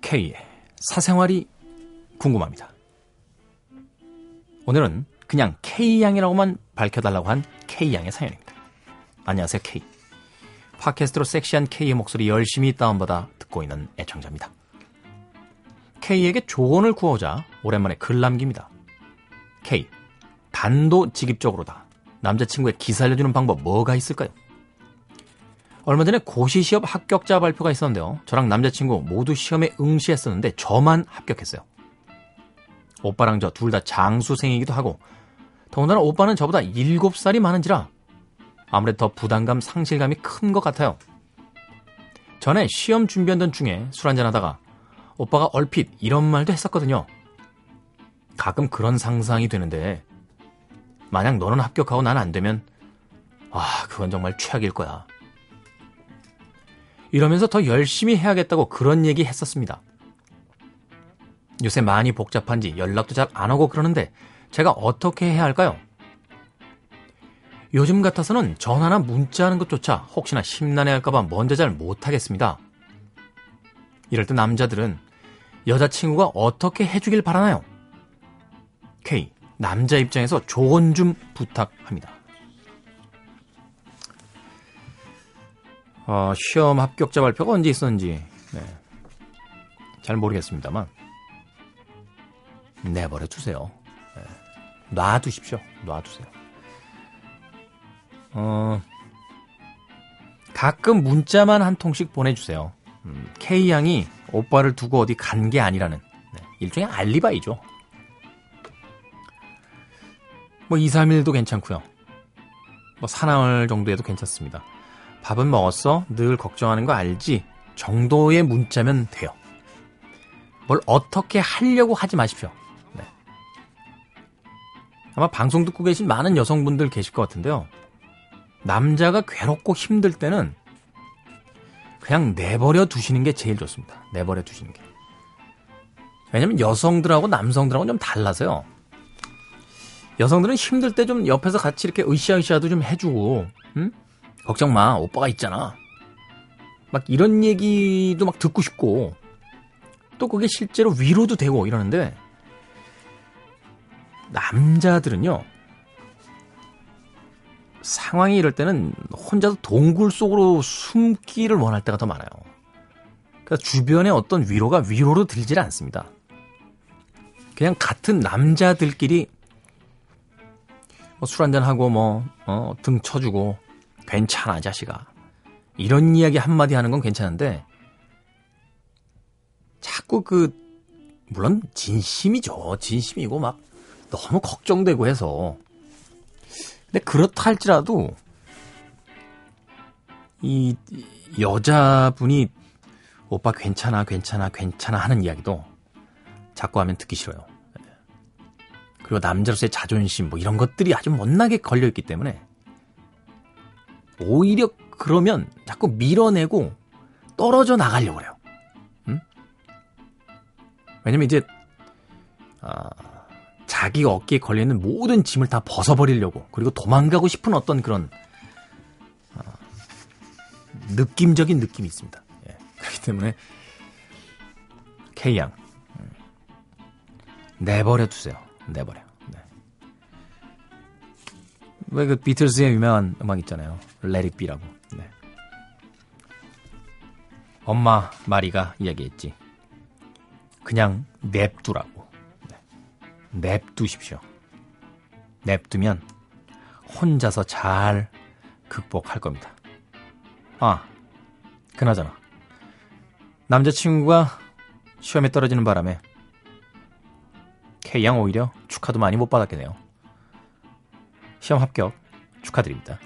K의 사생활이 궁금합니다. 오늘은 그냥 K양이라고만 밝혀달라고 한 K양의 사연입니다. 안녕하세요, K. 팟캐스트로 섹시한 K의 목소리 열심히 다운받아 듣고 있는 애청자입니다. K에게 조언을 구하자 오랜만에 글 남깁니다. K. 단도직입적으로다. 남자친구의 기사 알려주는 방법 뭐가 있을까요? 얼마 전에 고시 시험 합격자 발표가 있었는데요. 저랑 남자친구 모두 시험에 응시했었는데 저만 합격했어요. 오빠랑 저 둘 다 장수생이기도 하고 더군다나 오빠는 저보다 7살이 많은지라 아무래도 더 부담감 상실감이 큰 것 같아요. 전에 시험 준비하던 중에 술 한잔 하다가 오빠가 얼핏 이런 말도 했었거든요. 가끔 그런 상상이 되는데 만약 너는 합격하고 난 안 되면 아 그건 정말 최악일 거야. 이러면서 더 열심히 해야겠다고 그런 얘기 했었습니다. 요새 많이 복잡한지 연락도 잘안 하고 그러는데 제가 어떻게 해야 할까요? 요즘 같아서는 전화나 문자하는 것조차 혹시나 심란해 할까봐 먼저 잘 못하겠습니다. 이럴 때 남자들은 여자친구가 어떻게 해주길 바라나요? K. 남자 입장에서 조언 좀 부탁합니다. 어, 시험 합격자 발표가 언제 있었는지 네. 잘 모르겠습니다만 내버려 두세요. 네. 놔두십시오. 놔두세요. 어, 가끔 문자만 한 통씩 보내주세요. 음, K 양이 오빠를 두고 어디 간 게 아니라는 네. 일종의 알리바이죠. 뭐 2, 3일도 괜찮고요. 뭐 사나흘 정도에도 괜찮습니다. 밥은 먹었어? 늘 걱정하는 거 알지? 정도의 문자면 돼요. 뭘 어떻게 하려고 하지 마십시오. 네. 아마 방송 듣고 계신 많은 여성분들 계실 것 같은데요. 남자가 괴롭고 힘들 때는 그냥 내버려 두시는 게 제일 좋습니다. 내버려 두시는 게. 왜냐면 여성들하고 남성들하고 좀 달라서요. 여성들은 힘들 때 좀 옆에서 같이 이렇게 으쌰으쌰도 좀 해주고, 응? 걱정 마, 오빠가 있잖아. 막 이런 얘기도 막 듣고 싶고, 또 그게 실제로 위로도 되고 이러는데, 남자들은요, 상황이 이럴 때는 혼자서 동굴 속으로 숨기를 원할 때가 더 많아요. 그러니까 주변에 어떤 위로가 위로로 들질 않습니다. 그냥 같은 남자들끼리 뭐 술 한잔하고 뭐, 어, 등 쳐주고, 괜찮아, 자식아. 이런 이야기 한마디 하는 건 괜찮은데, 자꾸 그, 물론 진심이죠. 진심이고 막 너무 걱정되고 해서. 근데 그렇다 할지라도, 이 여자분이 오빠 괜찮아, 괜찮아, 괜찮아 하는 이야기도 자꾸 하면 듣기 싫어요. 그리고 남자로서의 자존심 뭐 이런 것들이 아주 못나게 걸려 있기 때문에 오히려 그러면 자꾸 밀어내고 떨어져 나가려고 그래요. 응? 왜냐면 이제 아, 자기 어깨에 걸려있는 모든 짐을 다 벗어버리려고 그리고 도망가고 싶은 어떤 그런 아, 느낌적인 느낌이 있습니다. 예. 그렇기 때문에 K양 음, 내버려 두세요. 내버려. 네. 왜그 비틀스의 유명한 음악 있잖아요. Be라고. 네. 엄마 마리가 이야기했지. 그냥 냅두라고. 네. 냅두십시오. 냅두면 혼자서 잘 극복할 겁니다. 아, 그나저나. 남자친구가 시험에 떨어지는 바람에 K양 오히려 축하도 많이 못 받았겠네요. 시험 합격 축하드립니다.